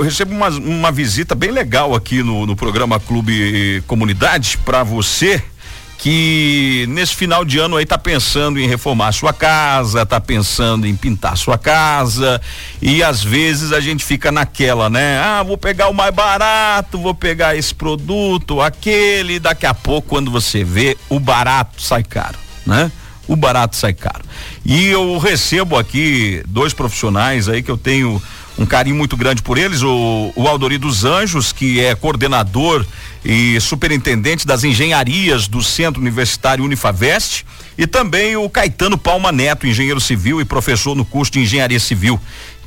recebo uma, uma visita bem legal aqui no, no programa Clube Comunidade para você que nesse final de ano aí tá pensando em reformar sua casa, tá pensando em pintar sua casa e às vezes a gente fica naquela, né? Ah, vou pegar o mais barato, vou pegar esse produto, aquele, daqui a pouco quando você vê, o barato sai caro, né? O barato sai caro. E eu recebo aqui dois profissionais aí que eu tenho um carinho muito grande por eles, o, o Aldori dos Anjos, que é coordenador e superintendente das engenharias do Centro Universitário Unifavest, e também o Caetano Palma Neto, engenheiro civil e professor no curso de engenharia civil.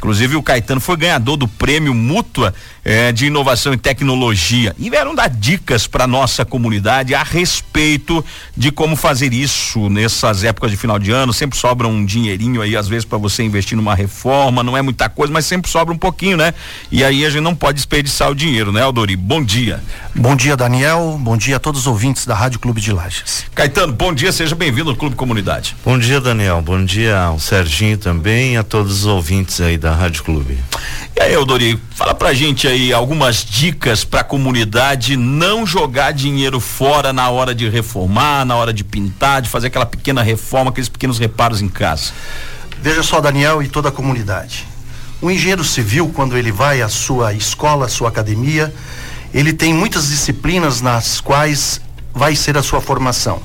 Inclusive o Caetano foi ganhador do prêmio Mútua eh, de Inovação e Tecnologia e vieram dar dicas para nossa comunidade a respeito de como fazer isso nessas épocas de final de ano. Sempre sobra um dinheirinho aí às vezes para você investir numa reforma, não é muita coisa, mas sempre sobra um pouquinho, né? E aí a gente não pode desperdiçar o dinheiro, né, Aldori? Bom dia. Bom dia, Daniel. Bom dia a todos os ouvintes da Rádio Clube de Lages. Caetano, bom dia, seja bem-vindo ao Clube Comunidade. Bom dia, Daniel. Bom dia ao Serginho também e a todos os ouvintes aí da Rádio Clube. E aí, Eudori, fala pra gente aí algumas dicas pra comunidade não jogar dinheiro fora na hora de reformar, na hora de pintar, de fazer aquela pequena reforma, aqueles pequenos reparos em casa. Veja só, Daniel e toda a comunidade. O engenheiro civil, quando ele vai à sua escola, à sua academia, ele tem muitas disciplinas nas quais vai ser a sua formação.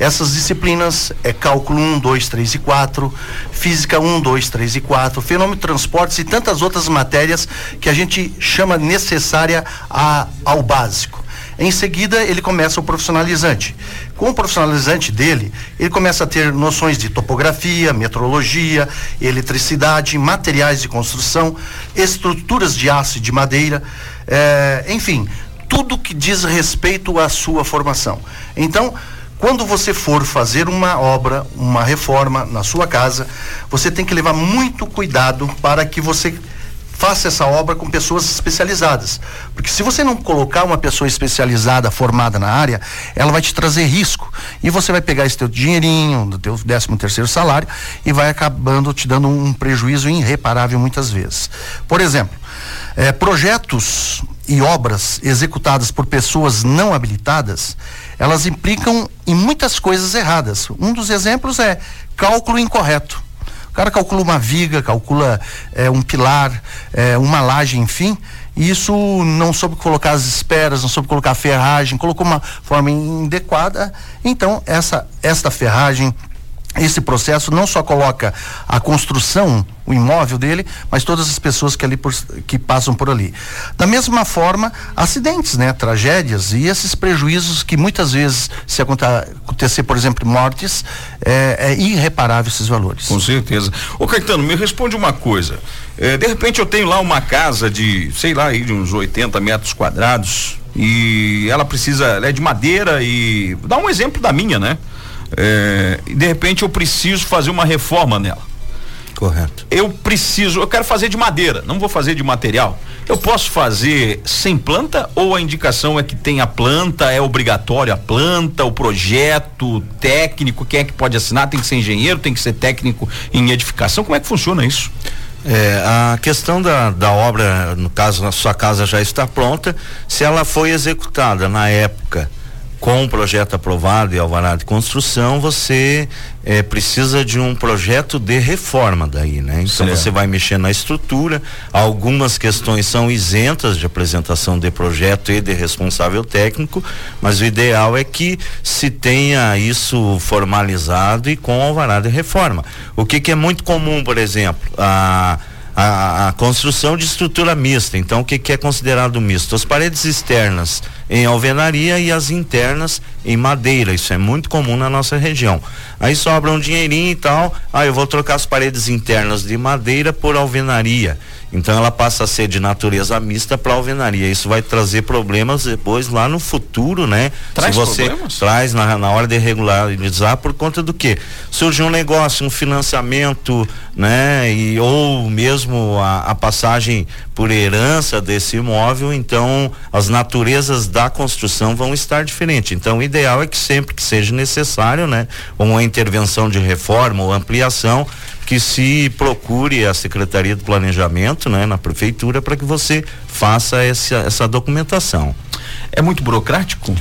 Essas disciplinas é cálculo 1, 2, 3 e 4, física 1, 2, 3 e 4, fenômeno de transportes e tantas outras matérias que a gente chama necessária a, ao básico. Em seguida, ele começa o profissionalizante. Com o profissionalizante dele, ele começa a ter noções de topografia, metrologia, eletricidade, materiais de construção, estruturas de aço e de madeira, eh, enfim, tudo que diz respeito à sua formação. Então, quando você for fazer uma obra, uma reforma na sua casa, você tem que levar muito cuidado para que você faça essa obra com pessoas especializadas. Porque se você não colocar uma pessoa especializada, formada na área, ela vai te trazer risco. E você vai pegar esse teu dinheirinho, do teu décimo terceiro salário, e vai acabando te dando um prejuízo irreparável muitas vezes. Por exemplo, eh, projetos e obras executadas por pessoas não habilitadas, elas implicam em muitas coisas erradas. Um dos exemplos é cálculo incorreto. O cara calcula uma viga, calcula é, um pilar, é, uma laje, enfim, e isso não soube colocar as esperas, não soube colocar a ferragem, colocou uma forma inadequada. Então, essa, esta ferragem, esse processo não só coloca a construção, o imóvel dele, mas todas as pessoas que ali por, que passam por ali. Da mesma forma, acidentes, né, tragédias e esses prejuízos que muitas vezes se acontecer, por exemplo, mortes, é, é irreparável esses valores. Com certeza. Ô Caetano, me responde uma coisa. É, de repente eu tenho lá uma casa de, sei lá, aí de uns 80 metros quadrados e ela precisa, ela é de madeira e dá um exemplo da minha, né? É, e de repente eu preciso fazer uma reforma nela. Correto. Eu preciso, eu quero fazer de madeira, não vou fazer de material. Eu posso fazer sem planta ou a indicação é que tem a planta, é obrigatório a planta, o projeto técnico, quem é que pode assinar? Tem que ser engenheiro, tem que ser técnico em edificação. Como é que funciona isso? É, a questão da, da obra, no caso, a sua casa já está pronta, se ela foi executada na época com o projeto aprovado e alvará de construção, você é, precisa de um projeto de reforma daí, né? Então certo. você vai mexer na estrutura, algumas questões são isentas de apresentação de projeto e de responsável técnico, mas o ideal é que se tenha isso formalizado e com alvará de reforma. O que, que é muito comum, por exemplo, a a, a, construção de estrutura mista. Então, o que, que, é considerado misto? As paredes externas em alvenaria e as internas em madeira. Isso é muito comum na nossa região. Aí sobra um dinheirinho e tal. Ah, eu vou trocar as paredes internas de madeira por alvenaria. Então ela passa a ser de natureza mista para alvenaria. Isso vai trazer problemas depois lá no futuro, né? Traz Se você problemas? traz na, na hora de regularizar por conta do que? Surge um negócio, um financiamento, né? E, ou mesmo a, a passagem por herança desse imóvel, então as naturezas da construção vão estar diferentes. Então o ideal é que sempre que seja necessário, né? Uma intervenção de reforma ou ampliação, que se procure a Secretaria do Planejamento, né, na prefeitura, para que você faça essa, essa documentação. É muito burocrático?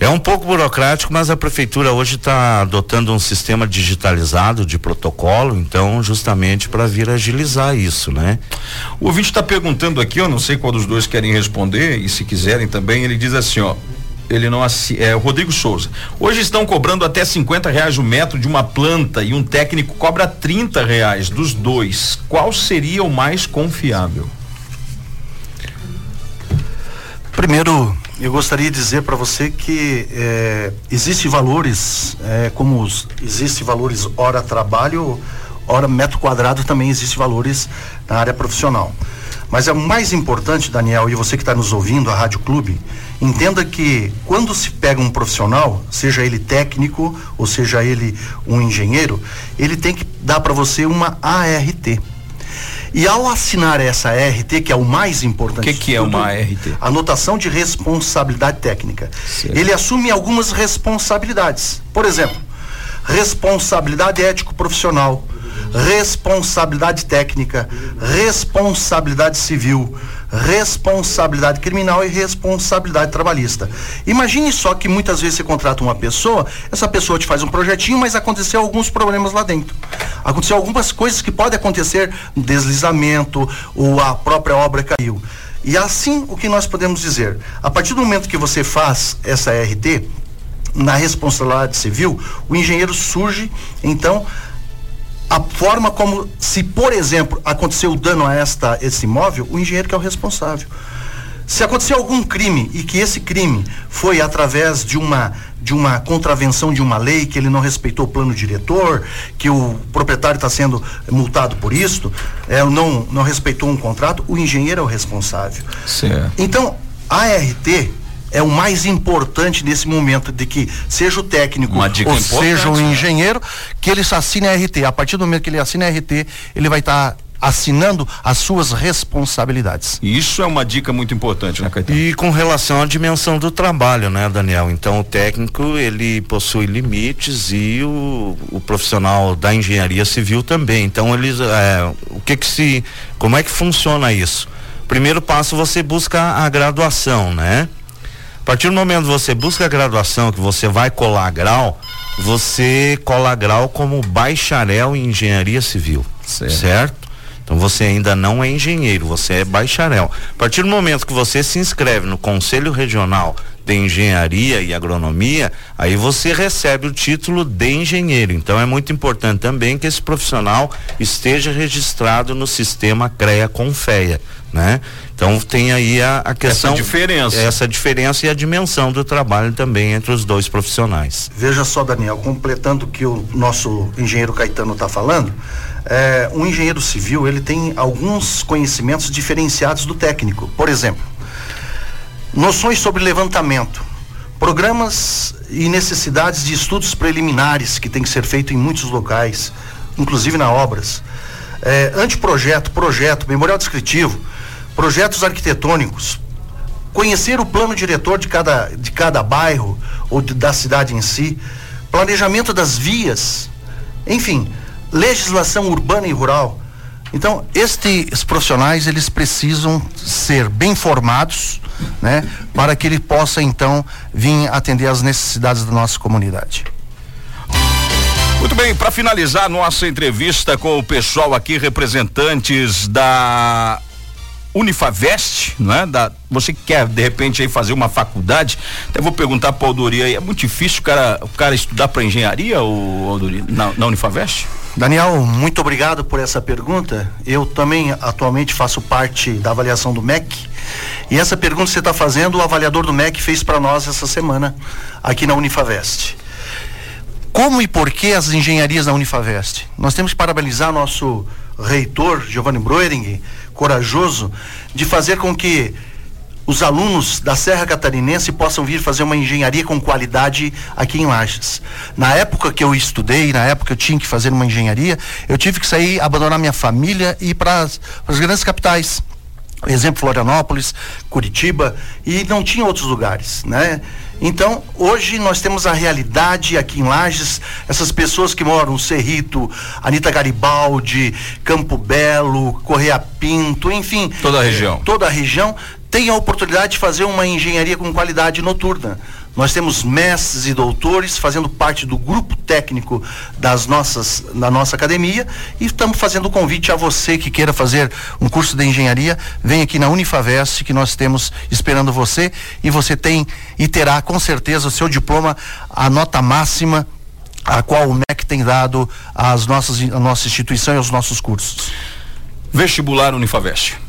É um pouco burocrático, mas a prefeitura hoje está adotando um sistema digitalizado de protocolo, então justamente para vir agilizar isso, né? O ouvinte está perguntando aqui, eu não sei qual dos dois querem responder e se quiserem também, ele diz assim, ó, ele não é Rodrigo Souza. Hoje estão cobrando até 50 reais o metro de uma planta e um técnico cobra 30 reais dos dois. Qual seria o mais confiável? Primeiro, eu gostaria de dizer para você que é, existe valores, é, como os, existe valores hora trabalho, hora metro quadrado também existe valores na área profissional. Mas é o mais importante, Daniel, e você que está nos ouvindo, a Rádio Clube, entenda que quando se pega um profissional, seja ele técnico ou seja ele um engenheiro, ele tem que dar para você uma ART. E ao assinar essa ART, que é o mais importante. O que, que é uma ART? Anotação de responsabilidade técnica. Certo. Ele assume algumas responsabilidades. Por exemplo, responsabilidade ético-profissional, responsabilidade técnica, responsabilidade civil, responsabilidade criminal e responsabilidade trabalhista. Imagine só que muitas vezes você contrata uma pessoa, essa pessoa te faz um projetinho, mas aconteceu alguns problemas lá dentro. Aconteceu algumas coisas que podem acontecer, deslizamento, ou a própria obra caiu. E assim o que nós podemos dizer, a partir do momento que você faz essa RT, na responsabilidade civil, o engenheiro surge, então, a forma como, se por exemplo aconteceu dano a esta esse imóvel, o engenheiro que é o responsável. Se acontecer algum crime e que esse crime foi através de uma de uma contravenção de uma lei que ele não respeitou o plano diretor, que o proprietário está sendo multado por isso, é, não não respeitou um contrato, o engenheiro é o responsável. Certo. Então a ART é o mais importante nesse momento de que seja o técnico ou seja o né? engenheiro que ele assine a RT. A partir do momento que ele assina a RT, ele vai estar tá assinando as suas responsabilidades. Isso é uma dica muito importante, né, Caetano? E com relação à dimensão do trabalho, né, Daniel? Então, o técnico, ele possui limites e o, o profissional da engenharia civil também. Então, eles, é, o que que se, como é que funciona isso? Primeiro passo, você busca a graduação, né? Partir do momento que você busca a graduação, que você vai colar grau, você cola grau como bacharel em engenharia civil, certo? certo? Então você ainda não é engenheiro, você é bacharel. A partir do momento que você se inscreve no Conselho Regional de Engenharia e Agronomia, aí você recebe o título de engenheiro. Então é muito importante também que esse profissional esteja registrado no sistema CREA Confeia, né? Então tem aí a, a questão essa diferença, essa diferença e a dimensão do trabalho também entre os dois profissionais. Veja só, Daniel, completando o que o nosso engenheiro Caetano está falando, é, um engenheiro civil ele tem alguns conhecimentos diferenciados do técnico. Por exemplo, noções sobre levantamento, programas e necessidades de estudos preliminares que tem que ser feito em muitos locais, inclusive na obras. É, anteprojeto, projeto, memorial descritivo, projetos arquitetônicos, conhecer o plano diretor de cada, de cada bairro ou de, da cidade em si, planejamento das vias, enfim, legislação urbana e rural. Então, estes profissionais, eles precisam ser bem formados, né, para que ele possa então vir atender às necessidades da nossa comunidade. Muito bem, para finalizar nossa entrevista com o pessoal aqui, representantes da Unifavest, não é? Da, você que quer de repente aí fazer uma faculdade, até vou perguntar para o Aldori aí, é muito difícil o cara, o cara estudar para engenharia ou Aldori, na, na Unifavest? Daniel, muito obrigado por essa pergunta. Eu também atualmente faço parte da avaliação do MEC. E essa pergunta que você está fazendo, o avaliador do MEC fez para nós essa semana aqui na Unifavest. Como e por que as engenharias na Unifavest? Nós temos que parabenizar nosso reitor, Giovanni Broering, corajoso, de fazer com que os alunos da Serra Catarinense possam vir fazer uma engenharia com qualidade aqui em Lages. Na época que eu estudei, na época que eu tinha que fazer uma engenharia, eu tive que sair, abandonar minha família e ir para as grandes capitais. Exemplo Florianópolis, Curitiba e não tinha outros lugares, né? Então, hoje nós temos a realidade aqui em Lages, essas pessoas que moram no Cerrito, Anita Garibaldi, Campo Belo, Correia Pinto, enfim. Toda a região. Toda a região tem a oportunidade de fazer uma engenharia com qualidade noturna. Nós temos mestres e doutores fazendo parte do grupo técnico das nossas, da nossa academia e estamos fazendo o convite a você que queira fazer um curso de engenharia, vem aqui na Unifavest que nós temos esperando você e você tem e terá com certeza o seu diploma, a nota máxima a qual o MEC tem dado às nossas, à nossa instituição e aos nossos cursos. Vestibular Unifavest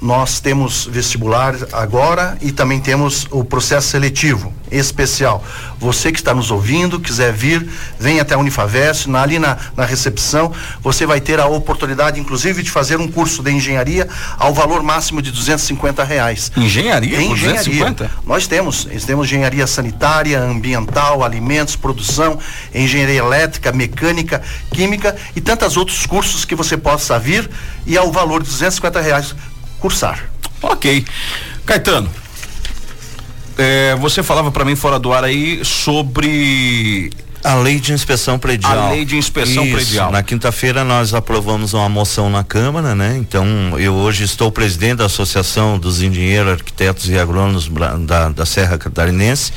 nós temos vestibular agora e também temos o processo seletivo especial. Você que está nos ouvindo, quiser vir, vem até a Unifavest, na, ali na, na recepção, você vai ter a oportunidade, inclusive, de fazer um curso de engenharia ao valor máximo de 250 reais. Engenharia? Engenharia. 250? Nós temos, nós temos engenharia sanitária, ambiental, alimentos, produção, engenharia elétrica, mecânica, química e tantos outros cursos que você possa vir e ao valor de 250 reais cursar. Ok. Caetano, é, você falava para mim fora do ar aí sobre a lei de inspeção predial. A lei de inspeção Isso. predial. Na quinta-feira nós aprovamos uma moção na Câmara, né? Então eu hoje estou presidente da Associação dos Engenheiros, Arquitetos e Agrônomos da, da Serra Catarinense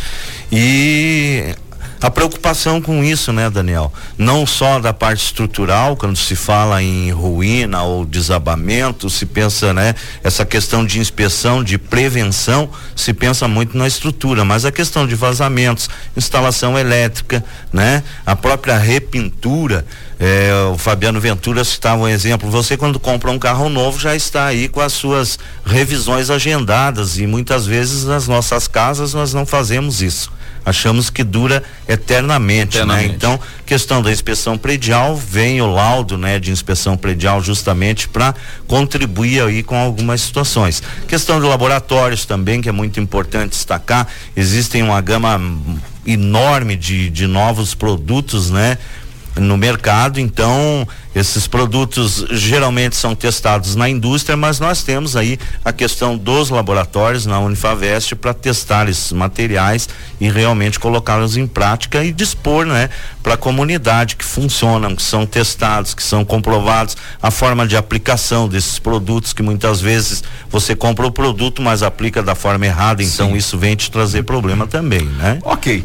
e a preocupação com isso, né, Daniel? Não só da parte estrutural, quando se fala em ruína ou desabamento, se pensa, né, essa questão de inspeção, de prevenção, se pensa muito na estrutura, mas a questão de vazamentos, instalação elétrica, né, a própria repintura, é, o Fabiano Ventura citava um exemplo. Você, quando compra um carro novo, já está aí com as suas revisões agendadas. E muitas vezes nas nossas casas nós não fazemos isso achamos que dura eternamente, né? eternamente. né? Então, questão da inspeção predial, vem o laudo, né, de inspeção predial justamente para contribuir aí com algumas situações. Questão de laboratórios também, que é muito importante destacar, existem uma gama enorme de, de novos produtos, né? no mercado, então esses produtos geralmente são testados na indústria, mas nós temos aí a questão dos laboratórios na Unifavest para testar esses materiais e realmente colocá-los em prática e dispor, né, para a comunidade que funcionam, que são testados, que são comprovados a forma de aplicação desses produtos que muitas vezes você compra o produto, mas aplica da forma errada, então Sim. isso vem te trazer problema também, né? OK.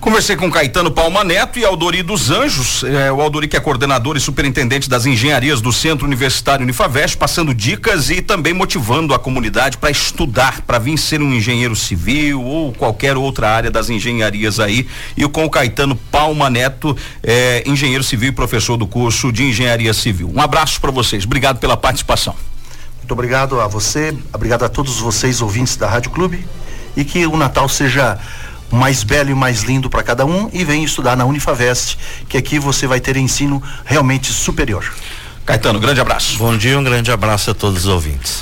Conversei com Caetano Palma Neto e Aldori dos Anjos, é, o Aldori que é coordenador e superintendente das engenharias do Centro Universitário Unifavest, passando dicas e também motivando a comunidade para estudar, para vir ser um engenheiro civil ou qualquer outra área das engenharias aí. E com o Caetano Palma Neto, é, engenheiro civil e professor do curso de engenharia civil. Um abraço para vocês. Obrigado pela participação. Muito obrigado a você, obrigado a todos vocês ouvintes da Rádio Clube e que o Natal seja mais belo e mais lindo para cada um e vem estudar na Unifavest, que aqui você vai ter ensino realmente superior. Caetano, grande abraço. Bom dia, um grande abraço a todos os ouvintes.